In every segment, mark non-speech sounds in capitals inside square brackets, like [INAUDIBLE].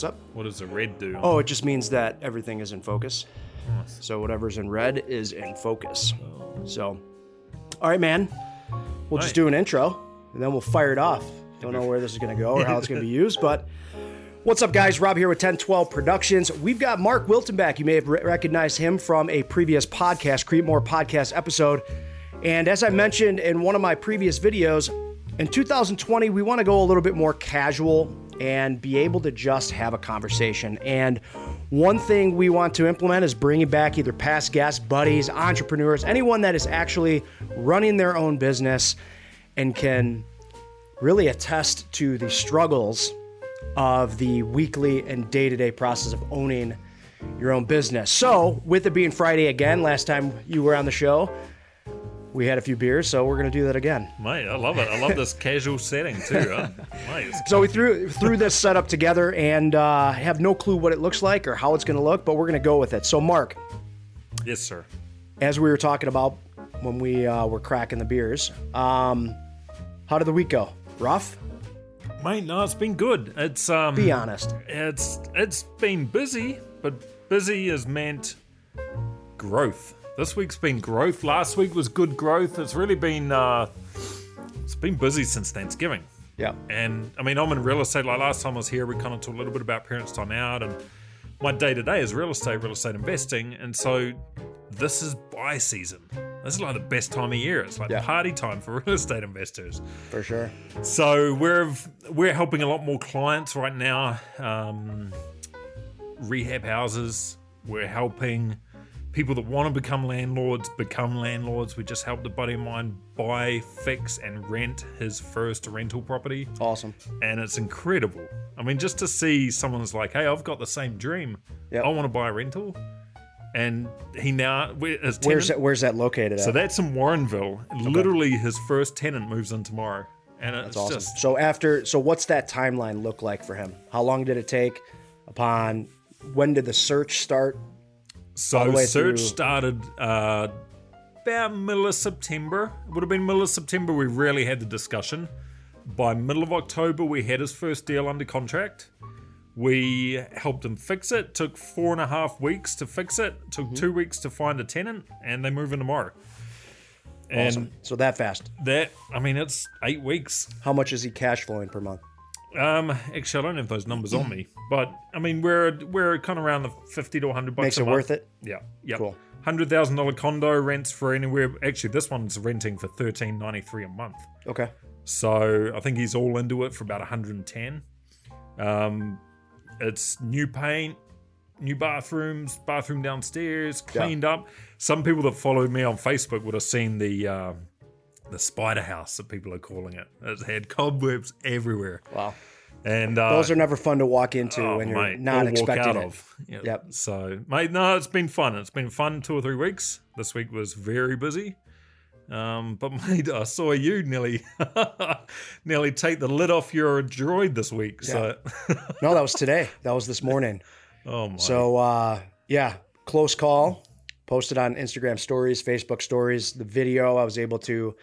What's up? What does the red do? Oh, it just means that everything is in focus. Nice. So whatever's in red is in focus. So, all right, man. We'll just do an intro and then we'll fire it off. Don't know where this is going to go or how it's going to be used, but what's up, guys? Rob here with 1012 Productions. We've got Mark Wilton back. You may have re- recognized him from a previous podcast, Create More podcast episode. And as I mentioned in one of my previous videos, in 2020, we want to go a little bit more casual and be able to just have a conversation. And one thing we want to implement is bringing back either past guests, buddies, entrepreneurs, anyone that is actually running their own business and can really attest to the struggles of the weekly and day to day process of owning your own business. So, with it being Friday again, last time you were on the show, we had a few beers, so we're to do that again. Mate, I love it. I love this [LAUGHS] casual setting too. Huh? Mate, So we threw threw this setup together and uh, have no clue what it looks like or how it's to look, but we're to go with it. So, Mark, yes, sir. as we were talking about when we uh, were cracking the beers, um, how did the week go? Rough? Mate, no, it's been good. It's um, Be honest. it's it's been busy, but busy is meant growth. This week's been growth. Last week was good growth. It's really been uh, it's been busy since Thanksgiving. Yeah. And I mean, I'm in real estate. Like last time I was here, we kind of talked a little bit about parents' time out, and my day to day is real estate, real estate investing. And so this is buy season. This is like the best time of year. It's like Yeah. party time for [LAUGHS] real estate investors. For sure. So we're we're helping a lot more clients right now. Um, rehab houses. We're helping people that want to become landlords become landlords. We just helped a buddy of mine buy, fix, and rent his first rental property, Awesome. and it's incredible. I mean, just to see someone's like, "Hey, I've got the same dream. Yep. I want to buy a rental," and he now his Where's that, where's that located at? so that's in Warrenville. Literally, his first tenant moves in tomorrow, and it's That's awesome. just So after, so what's that timeline look like for him? How long did it take? Upon when did the search start? So search through- started uh, about middle of September. It would have been middle of September. We really had the discussion. By middle of October, we had his first deal under contract. We helped him fix it. Took four and a half weeks to fix it. Took Mm-hmm. two weeks to find a tenant, and they move in tomorrow. And Awesome. So that fast. that, I mean, it's eight weeks. How much is he cash flowing per month? Um, actually, I don't have those numbers on me, but I mean, we're we're kind of around the fifty to hundred bucks. Makes it month. worth it. Yeah, yeah. Cool. Hundred thousand dollar condo rents for anywhere. Actually, this one's renting for thirteen ninety three a month. Okay. So I think he's all into it for about one hundred and ten. Um, it's new paint, new bathrooms, bathroom downstairs, cleaned up. Some people that followed me on Facebook would have seen the uh, the spider house that people are calling it. It had cobwebs everywhere, Wow. and uh, Those are never fun to walk into Oh, when you're mate, not expecting out it. of. Yeah. Yep. So, mate, no, it's been fun. It's been fun two or three weeks. This week was very busy. Um, but [LAUGHS] mate, I saw you nearly, [LAUGHS] nearly take the lid off your droid this week. So, No, that was [LAUGHS] today. That was this morning. oh my, So uh, yeah, close call. Posted on Instagram stories, Facebook stories. The video I was able to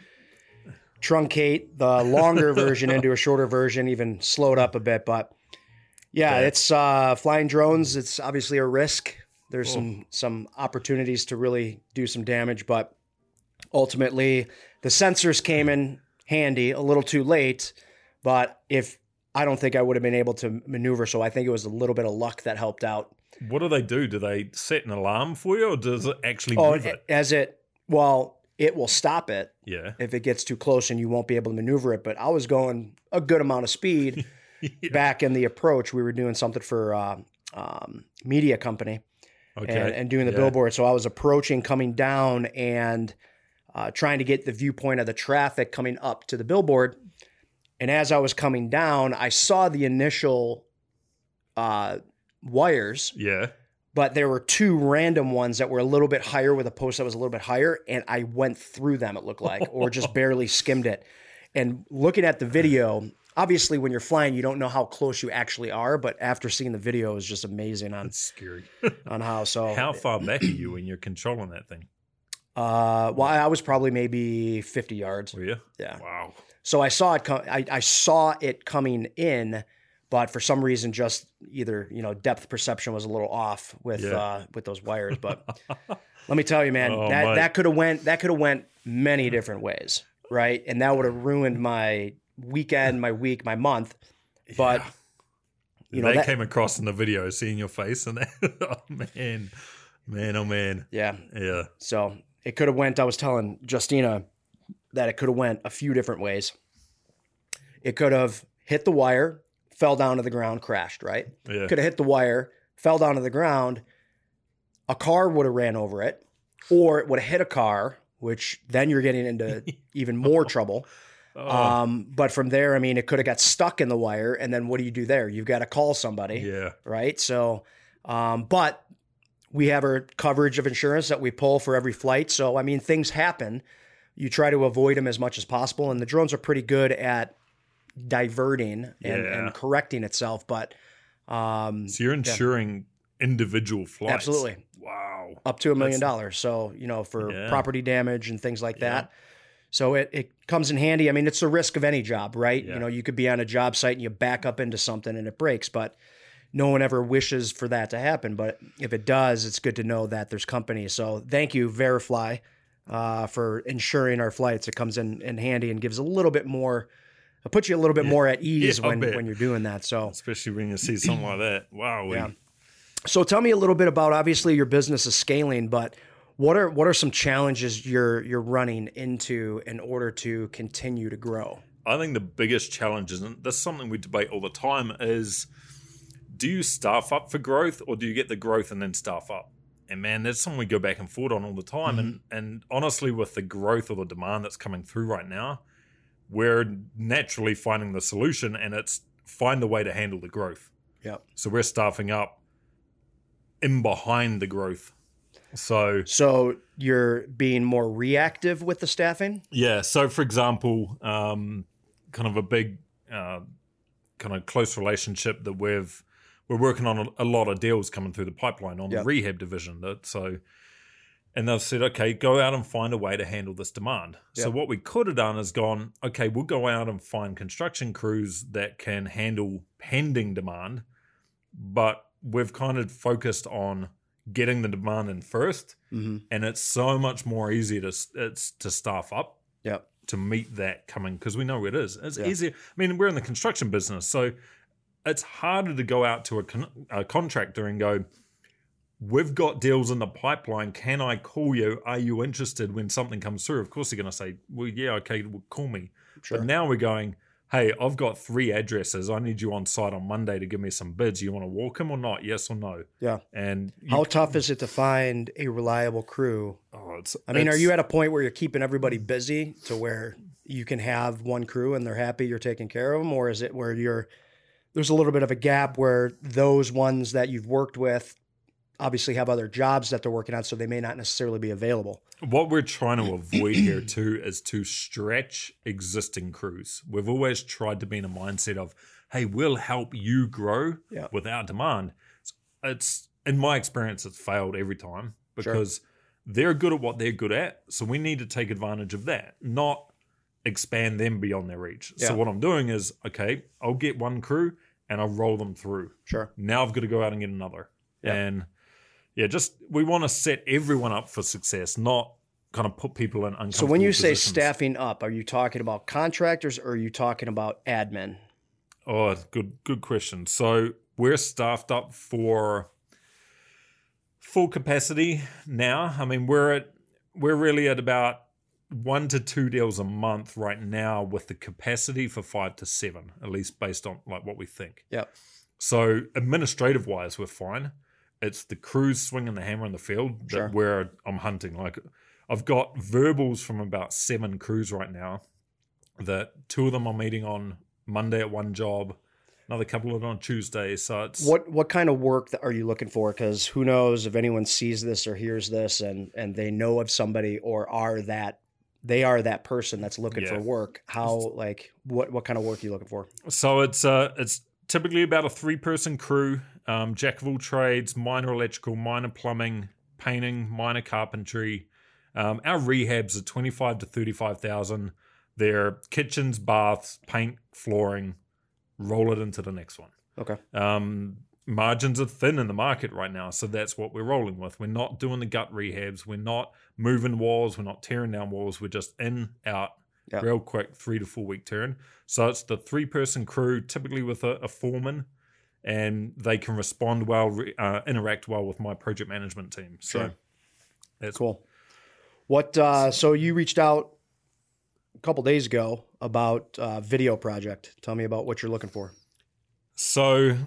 truncate the longer [LAUGHS] version into a shorter version, even slowed up a bit. But yeah, Yeah. it's uh, flying drones. It's obviously a risk. There's Oh. some some opportunities to really do some damage, but ultimately the sensors came in handy a little too late. But if I don't think I would have been able to maneuver, so I think it was a little bit of luck that helped out. what do they do? Do they set an alarm for you, or does it actually Oh, move it? as it well, it will stop it Yeah, if it gets too close and you won't be able to maneuver it. But I was going a good amount of speed [LAUGHS] back in the approach. We were doing something for uh, um, media company okay, and, and doing the Yeah. billboard. So I was approaching, coming down, and uh, trying to get the viewpoint of the traffic coming up to the billboard. And as I was coming down, I saw the initial uh, wires Yeah, but there were two random ones that were a little bit higher with a post that was a little bit higher and i went through them it looked like or just [LAUGHS] barely skimmed it and looking at the video obviously when you're flying you don't know how close you actually are but after seeing the video it was just amazing on it's scary. [LAUGHS] on how so How far back are you when you're controlling that thing? uh well i was probably maybe 50 yards Were you? yeah Wow. so i saw it co- I, I saw it coming in but for some reason, just either you know depth perception was a little off with Yeah. uh, with those wires. But [LAUGHS] let me tell you, man, Oh, that that could have went that could have went many different ways, right? And that would have ruined my weekend, my week, my month. But you know they that, came across in the video, seeing your face, and [LAUGHS] oh man, man, oh man, yeah. yeah, So it could have went. I was telling Justina that it could have went a few different ways. It could have hit the wire, fell down to the ground, crashed. Right? yeah, Could have hit the wire, fell down to the ground. A car would have ran over it, or it would have hit a car, which then you're getting into [LAUGHS] even more trouble. Oh, Um, but from there, I mean, it could have got stuck in the wire, and then what do you do there? You've got to call somebody yeah, right? So, um, but we have our coverage of insurance that we pull for every flight. So, I mean, things happen. You try to avoid them as much as possible, and the drones are pretty good at diverting and, Yeah. and correcting itself. But um, So you're insuring individual flights. Absolutely. Wow. up to a million dollars. So, you know, for Yeah. property damage and things like Yeah. that. So it, it comes in handy. I mean, it's the risk of any job, right? Yeah. You know, you could be on a job site and you back up into something and it breaks, but no one ever wishes for that to happen. But if it does, it's good to know that there's companies. So thank you, Verifly, uh, for insuring our flights. It comes in, in handy and gives a little bit more, it puts you a little bit more at ease Yeah, when, when you're doing that. So Especially when you see something like that. Wow. Yeah. So tell me a little bit about obviously your business is scaling, but what are what are some challenges you're you're running into in order to continue to grow? I think the biggest challenge, is, and this is something we debate all the time, is do you staff up for growth or do you get the growth and then staff up? And man, that's something we go back and forth on all the time. Mm-hmm. And and honestly, with the growth or the demand that's coming through right now, we're naturally finding the solution, and it's find a way to handle the growth. Yep. So we're staffing up in behind the growth. So So you're being more reactive with the staffing? Yeah. So, for example, um, kind of a big, uh, kind of close relationship that we've we're working on a, a lot of deals coming through the pipeline on Yep. the rehab division. That so, and they've said, okay, go out and find a way to handle this demand. So, what we could have done is gone, okay, we'll go out and find construction crews that can handle pending demand, but we've kind of focused on getting the demand in first Mm-hmm. and it's so much more easier to it's to staff up Yep. to meet that coming because we know where it is. It's easier. I mean, we're in the construction business, so it's harder to go out to a, con- a contractor and go, "We've got deals in the pipeline. Can I call you? Are you interested?" When something comes through, of course they're going to say, "Well, yeah, okay, well, call me." Sure. But now we're going. Hey, I've got three addresses. I need you on site on Monday to give me some bids. You want to walk them or not? Yes or no? Yeah. And How tough is it to find a reliable crew? oh, it's, I mean, are you at a point where you're keeping everybody busy to where you can have one crew and they're happy you're taking care of them, or is it where you're there's a little bit of a gap where those ones that you've worked with obviously have other jobs that they're working on, so they may not necessarily be available. What we're trying to avoid here too is to stretch existing crews. We've always tried to be in a mindset of, hey, we'll help you grow Yeah. without demand. It's in my experience, it's failed every time Sure. because they're good at what they're good at. So we need to take advantage of that, not expand them beyond their reach. Yeah. So what I'm doing is, okay, I'll get one crew and I'll roll them through. Sure. Now I've got to go out and get another. Yeah. And yeah, just we want to set everyone up for success, not kind of put people in uncomfortable So when you say staffing up, are you talking about contractors or are you talking about admin? Oh, good good question. So we're staffed up for full capacity now. I mean, we're at we're really at about one to two deals a month right now with the capacity for five to seven, at least based on like what we think. Yep. So administrative wise, we're fine. It's the crews swinging the hammer in the field that Sure. where I'm hunting. Like I've got verbals from about seven crews right now. That two of them are meeting on Monday at one job, another couple of it on Tuesday. So it's What what kind of work that are you looking for? Because who knows if anyone sees this or hears this and and they know of somebody or are that they are that person that's looking Yeah. for work. How like what what kind of work are you looking for? So it's uh it's typically about a three person crew, um, jack of all trades, minor electrical, minor plumbing, painting, minor carpentry. Um, our rehabs are twenty five to thirty five thousand. They're kitchens, baths, paint, flooring. Roll it into the next one. Okay. Um, margins are thin in the market right now, so that's what we're rolling with. We're not doing the gut rehabs. We're not moving walls. We're not tearing down walls. We're just in out Yeah. real quick, three to four week turn. So it's the three person crew, typically with a, a foreman, and they can respond well, uh, interact well with my project management team. So Sure. that's Cool. What? Uh, so you reached out a couple days ago about uh, video project. Tell me about what you're looking for. So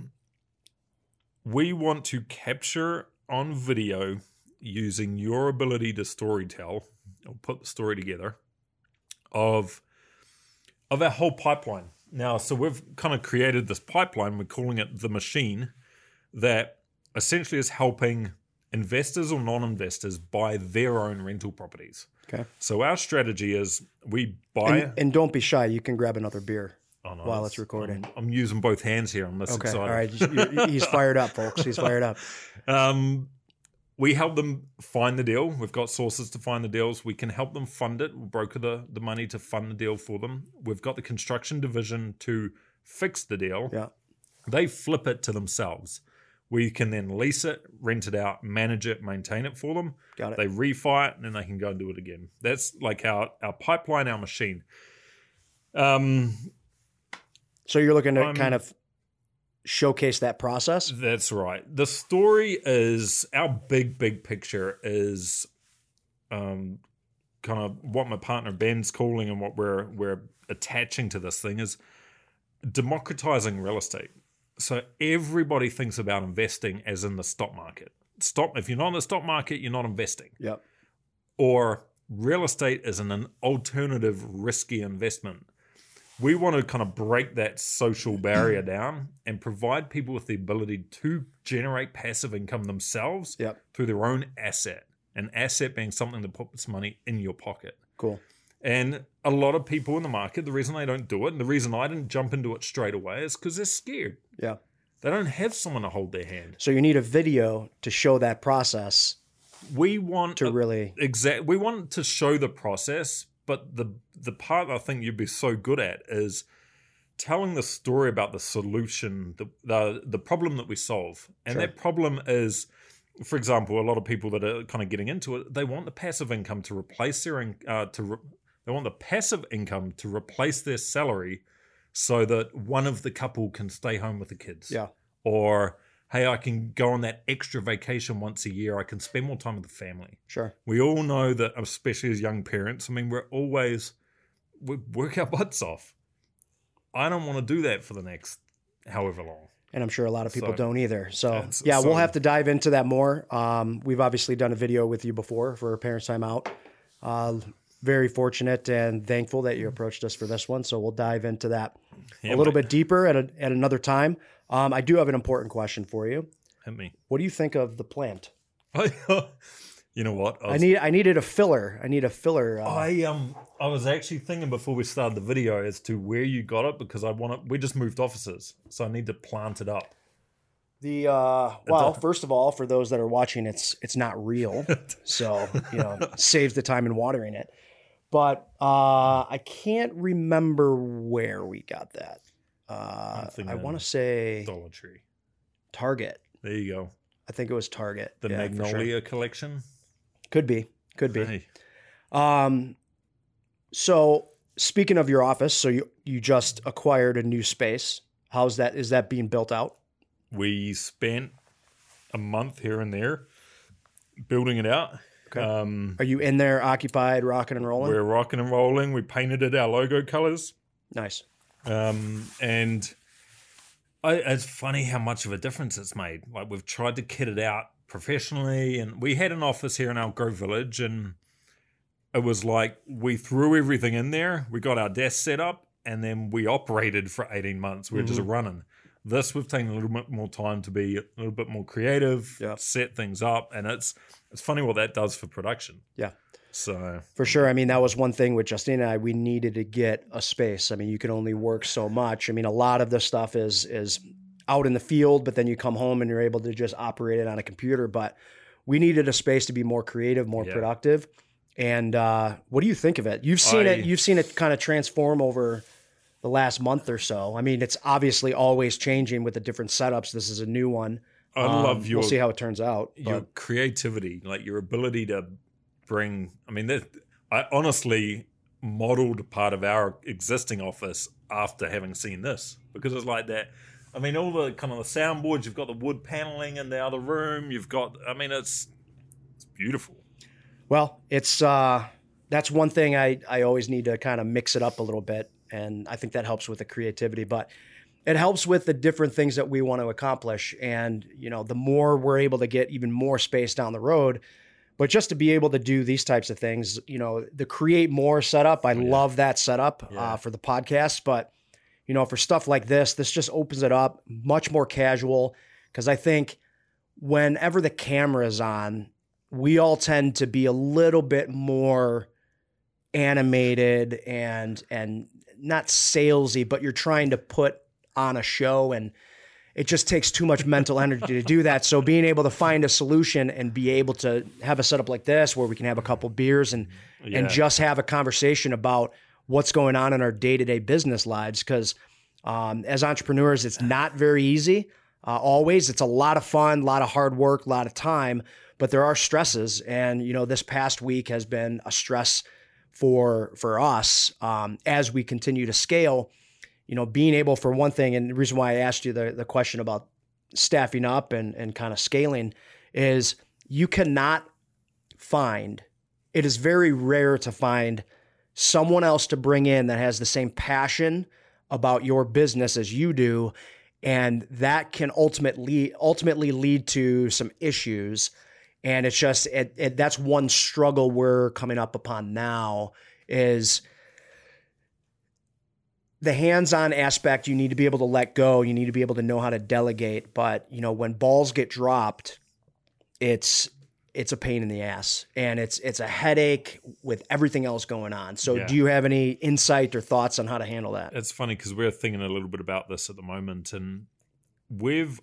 we want to capture on video using your ability to storytell or put the story together of of our whole pipeline. Now, so we've kind of created this pipeline, we're calling it the machine that essentially is helping investors or non-investors buy their own rental properties. Okay. So our strategy is we buy And, and don't be shy. You can grab another beer. Oh, no, while it's- it's recording. I'm, I'm using both hands here. I'm this Okay. excited. All right. He's fired up, folks. He's fired up. [LAUGHS] Um, we help them find the deal. We've got sources to find the deals. We can help them fund it. We'll broker the, the money to fund the deal for them. We've got the construction division to fix the deal. Yeah. They flip it to themselves. We can then lease it, rent it out, manage it, maintain it for them. Got it. They refi it, and then they can go and do it again. That's like our, our pipeline, our machine. Um, So you're looking to I'm- kind of showcase that process. That's right. The story is our big, big picture is um, kind of what my partner Ben's calling and what we're we're attaching to this thing is democratizing real estate. So everybody thinks about investing as in the stock market. Stop if you're not in the stock market, you're not investing. Yep. Or real estate is an, an alternative risky investment. We want to kind of break that social barrier down and provide people with the ability to generate passive income themselves Yep. through their own asset. An asset being something that puts money in your pocket. Cool. And a lot of people in the market, the reason they don't do it, and the reason I didn't jump into it straight away is because they're scared. Yeah. They don't have someone to hold their hand. So you need a video to show that process We want to a- really. exact we want to show the process but the the part i think you'd be so good at is telling the story about the solution the the, the problem that we solve and Sure. that problem is for example a lot of people that are kind of getting into it they want the passive income to replace their in- uh, to re- they want the passive income to replace their salary so that one of the couple can stay home with the kids Yeah. or hey i can go on that extra vacation once a year i can spend more time with the family Sure. we all know that, especially as young parents, I mean, we're always we work our butts off. I don't want to do that for the next however long. And I'm sure a lot of people So- don't either. So That's- yeah, we'll have to dive into that more. Um, we've obviously done a video with you before for Parents Time Out. Uh, very fortunate and thankful that you approached us for this one. So we'll dive into that Yeah, a little mate. bit deeper at, a, at another time. Um, I do have an important question for you. Hit me. What do you think of the plant? [LAUGHS] you know what? I was, need I needed a filler. I need a filler. Uh, I um I was actually thinking before we started the video as to where you got it because I want it. We just moved offices, so I need to plant it up. The uh, well, first of all, for those that are watching, it's it's not real, [LAUGHS] so you know saves the time in watering it. But uh, I can't remember where we got that. Uh, I want to say Dollar Tree. Target. There you go. I think it was Target. The Yeah, for sure. Magnolia collection. could be, could be. Hey, Um, so speaking of your office, so you you just acquired a new space. How's that? Is that being built out? we spent a month here and there building it out. Okay. Um, Are you in there, occupied, rocking and rolling? We're rocking and rolling. We painted it our logo colors. nice. Um, and I, it's funny how much of a difference it's made. Like we've tried to kit it out professionally, and we had an office here in Elk Grove Village, and it was like we threw everything in there. We got our desk set up, and then we operated for eighteen months. We were just running. This we've taken a little bit more time to be a little bit more creative, Yeah. set things up, and it's it's funny what that does for production. Yeah. So For sure. I mean, that was one thing with Justine and I. We needed to get a space. I mean, you can only work so much. I mean, a lot of this stuff is is out in the field, but then you come home and you're able to just operate it on a computer. But we needed a space to be more creative, more Yeah. productive. And uh, what do you think of it? You've seen I- it. You've seen it kind of transform over the last month or so. I mean, it's obviously always changing with the different setups. This is a new one. I love Um, your We'll see how it turns out. your But creativity, like your ability to bring. I mean, that I honestly modeled part of our existing office after having seen this because it's like that. I mean, all the kind of the soundboards. You've got the wood paneling in the other room. You've got. I mean, it's it's beautiful. well, it's uh, that's one thing I I always need to kind of mix it up a little bit, and I think that helps with the creativity. But it helps with the different things that we want to accomplish, and you know, the more we're able to get even more space down the road. But just to be able to do these types of things, you know, the create more setup, I Oh, yeah. love that setup Yeah. uh, for the podcast. But you know, for stuff like this, this just opens it up much more casual. Because I think whenever the camera is on, we all tend to be a little bit more animated and and not salesy, but you're trying to put on a show and it just takes too much mental energy to do that. So being able to find a solution and be able to have a setup like this where we can have a couple beers and Yeah. and just have a conversation about what's going on in our day-to-day business lives because um, as entrepreneurs it's not very easy uh, always it's a lot of fun a lot of hard work a lot of time but there are stresses and you know this past week has been a stress for for us um, as we continue to scale you know being able for one thing and the reason why i asked you the, the question about staffing up and, and kind of scaling is you cannot find it is very rare to find someone else to bring in that has the same passion about your business as you do and that can ultimately ultimately lead to some issues. And it's just it, it, that's one struggle we're coming up upon now is the hands-on aspect you need to be able to let go you need to be able to know how to delegate but you know when balls get dropped it's it's a pain in the ass and it's it's a headache with everything else going on so Yeah. do you have any insight or thoughts on how to handle that It's funny because we're thinking a little bit about this at the moment, and we've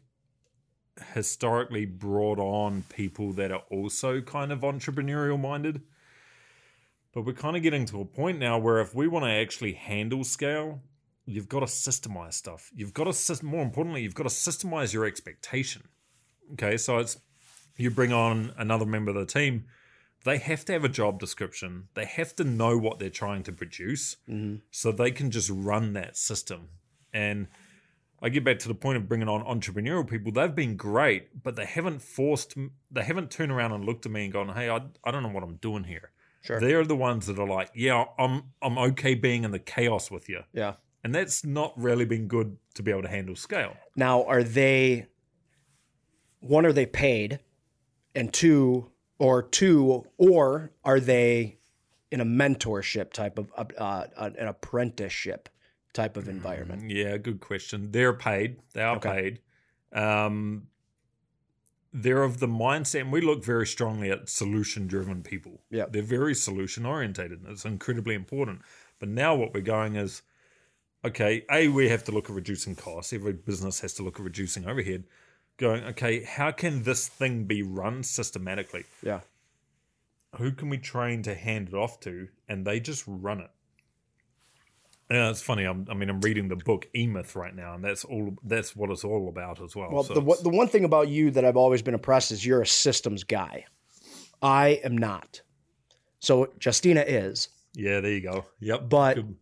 historically brought on people that are also kind of entrepreneurial minded. But we're kind of getting to a point now where if we want to actually handle scale, you've got to systemize stuff. You've got to, more importantly, you've got to systemize your expectation. Okay, so it's you bring on another member of the team, they have to have a job description. They have to know what they're trying to produce mm-hmm. so they can just run that system. And I get back to the point of bringing on entrepreneurial people. They've been great, but they haven't forced, they haven't turned around and looked at me and gone, "Hey, I, I don't know what I'm doing here." Sure. They're the ones that are like, "Yeah, I'm I'm okay being in the chaos with you," yeah and that's not really been good to be able to handle scale. Now, are they one? Are they paid, and two, or two, or are they in a mentorship type of uh, an apprenticeship type of environment? Yeah, good question. They're paid. They are Okay. paid. Um, they're of the mindset, and we look very strongly at solution-driven people. Yeah, they're very solution-orientated. and It's incredibly important. But now what we're going is, okay, a we have to look at reducing costs. Every business has to look at reducing overhead. Going, okay, how can this thing be run systematically? Yeah, who can we train to hand it off to and they just run it yeah it's funny I'm, i mean i'm reading the book e-myth right now and that's all that's what it's all about as well Well, So the it's- the one thing about you that I've always been impressed is you're a systems guy. I am not. So Justina is. yeah there you go yep But- Good.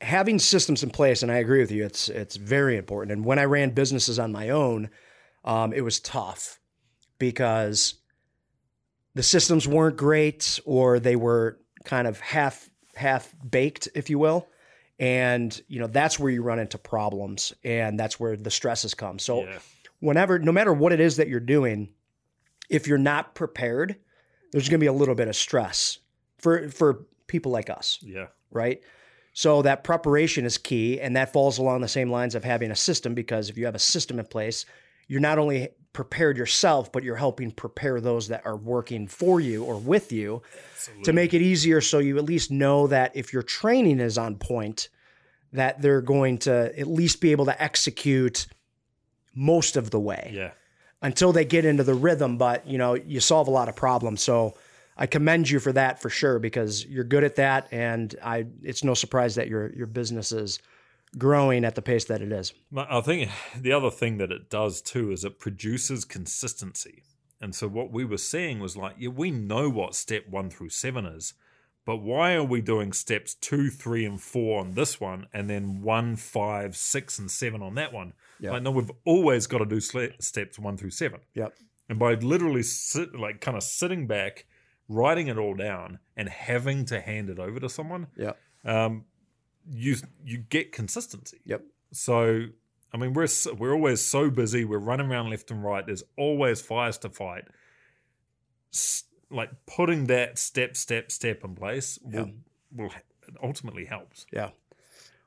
Having systems in place, and I agree with you, it's it's very important. And when I ran businesses on my own, um, it was tough because the systems weren't great, or they were kind of half half baked, if you will. And you know that's where you run into problems, and that's where the stresses come. So yeah whenever, no matter what it is that you're doing, if you're not prepared, there's going to be a little bit of stress for for people like us yeah right? So that preparation is key, and that falls along the same lines of having a system because if you have a system in place, you're not only prepared yourself, but you're helping prepare those that are working for you or with you to make it easier so you at least know that if your training is on point, that they're going to at least be able to execute most of the way yeah until they get into the rhythm. But you know, you solve a lot of problems. So I commend you for that for sure because you're good at that, and I it's no surprise that your your business is growing at the pace that it is. I think [LAUGHS] the other thing that it does too is it produces consistency. And so what we were seeing was like, yeah, we know what step one through seven is, but why are we doing steps two, three, and four on this one, and then one, five, six, and seven on that one? Yep. Like, no, we've always got to do steps one through seven. Yep. And by literally sit, like, kind of sitting back, writing it all down, and having to hand it over to someone, yeah, um, you you get consistency. Yep. So I mean, we're we're always so busy. We're running around left and right. There's always fires to fight. S- like putting that step, step, step in place will will ultimately helps. Yeah.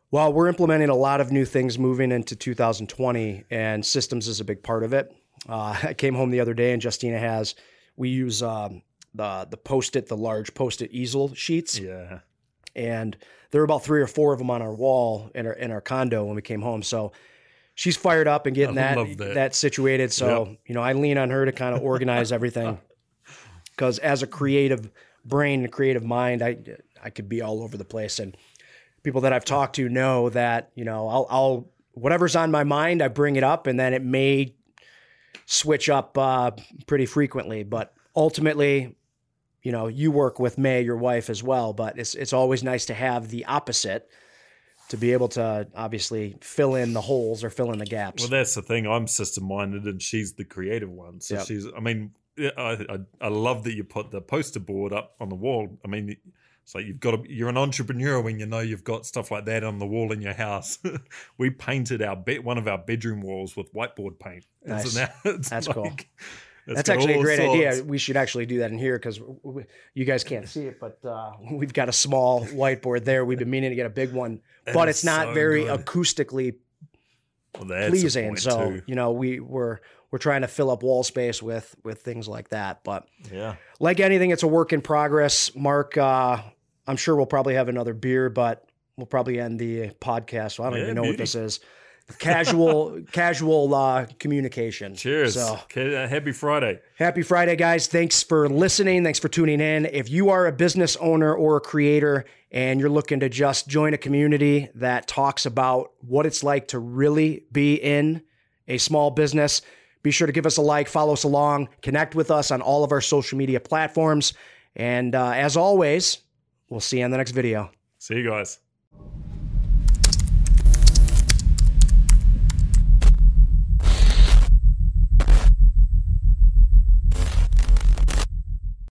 Well, we're implementing a lot of new things moving into 2020, and systems is a big part of it. Uh, [LAUGHS] I came home the other day, and Justina has we use um, the the post it, the large post it easel sheets, Yeah. and there were about three or four of them on our wall in our in our condo when we came home. So she's fired up and getting that, that that. situated. So Yep. you know, I lean on her to kind of [LAUGHS] organize everything because as a creative brain, a creative mind, I I could be all over the place. And people that I've talked to know that you know I'll, I'll whatever's on my mind, I bring it up, and then it may switch up uh, pretty frequently. But ultimately, you know, you work with May, your wife, as well. But it's it's always nice to have the opposite to be able to obviously fill in the holes or fill in the gaps. Well, that's the thing. I'm system minded, and she's the creative one. So Yep. she's. I mean, I, I I love that you put the poster board up on the wall. I mean. It's like you've got to, you're an entrepreneur when you know you've got stuff like that on the wall in your house. [LAUGHS] we painted our bed, one of our bedroom walls with whiteboard paint. And so Nice. now [LAUGHS] it's That's like- cool. That's actually a great idea. We should actually do that in here because you guys can't see it, but uh, we've got a small [LAUGHS] whiteboard there. We've been meaning to get a big one, That but it's not so very good. acoustically Well, that's pleasing. So too. you know, we we're we're trying to fill up wall space with with things like that. But yeah, like anything, it's a work in progress. Mark, uh, I'm sure we'll probably have another beer, but we'll probably end the podcast. So I don't Yeah, even know what this is. Casual, [LAUGHS] casual uh, communication. cheers. So Okay, uh, happy Friday. Happy Friday, guys. Thanks for listening. Thanks for tuning in. If you are a business owner or a creator and you're looking to just join a community that talks about what it's like to really be in a small business, be sure to give us a like, follow us along, connect with us on all of our social media platforms. And uh, as always, we'll see you in the next video. See you guys.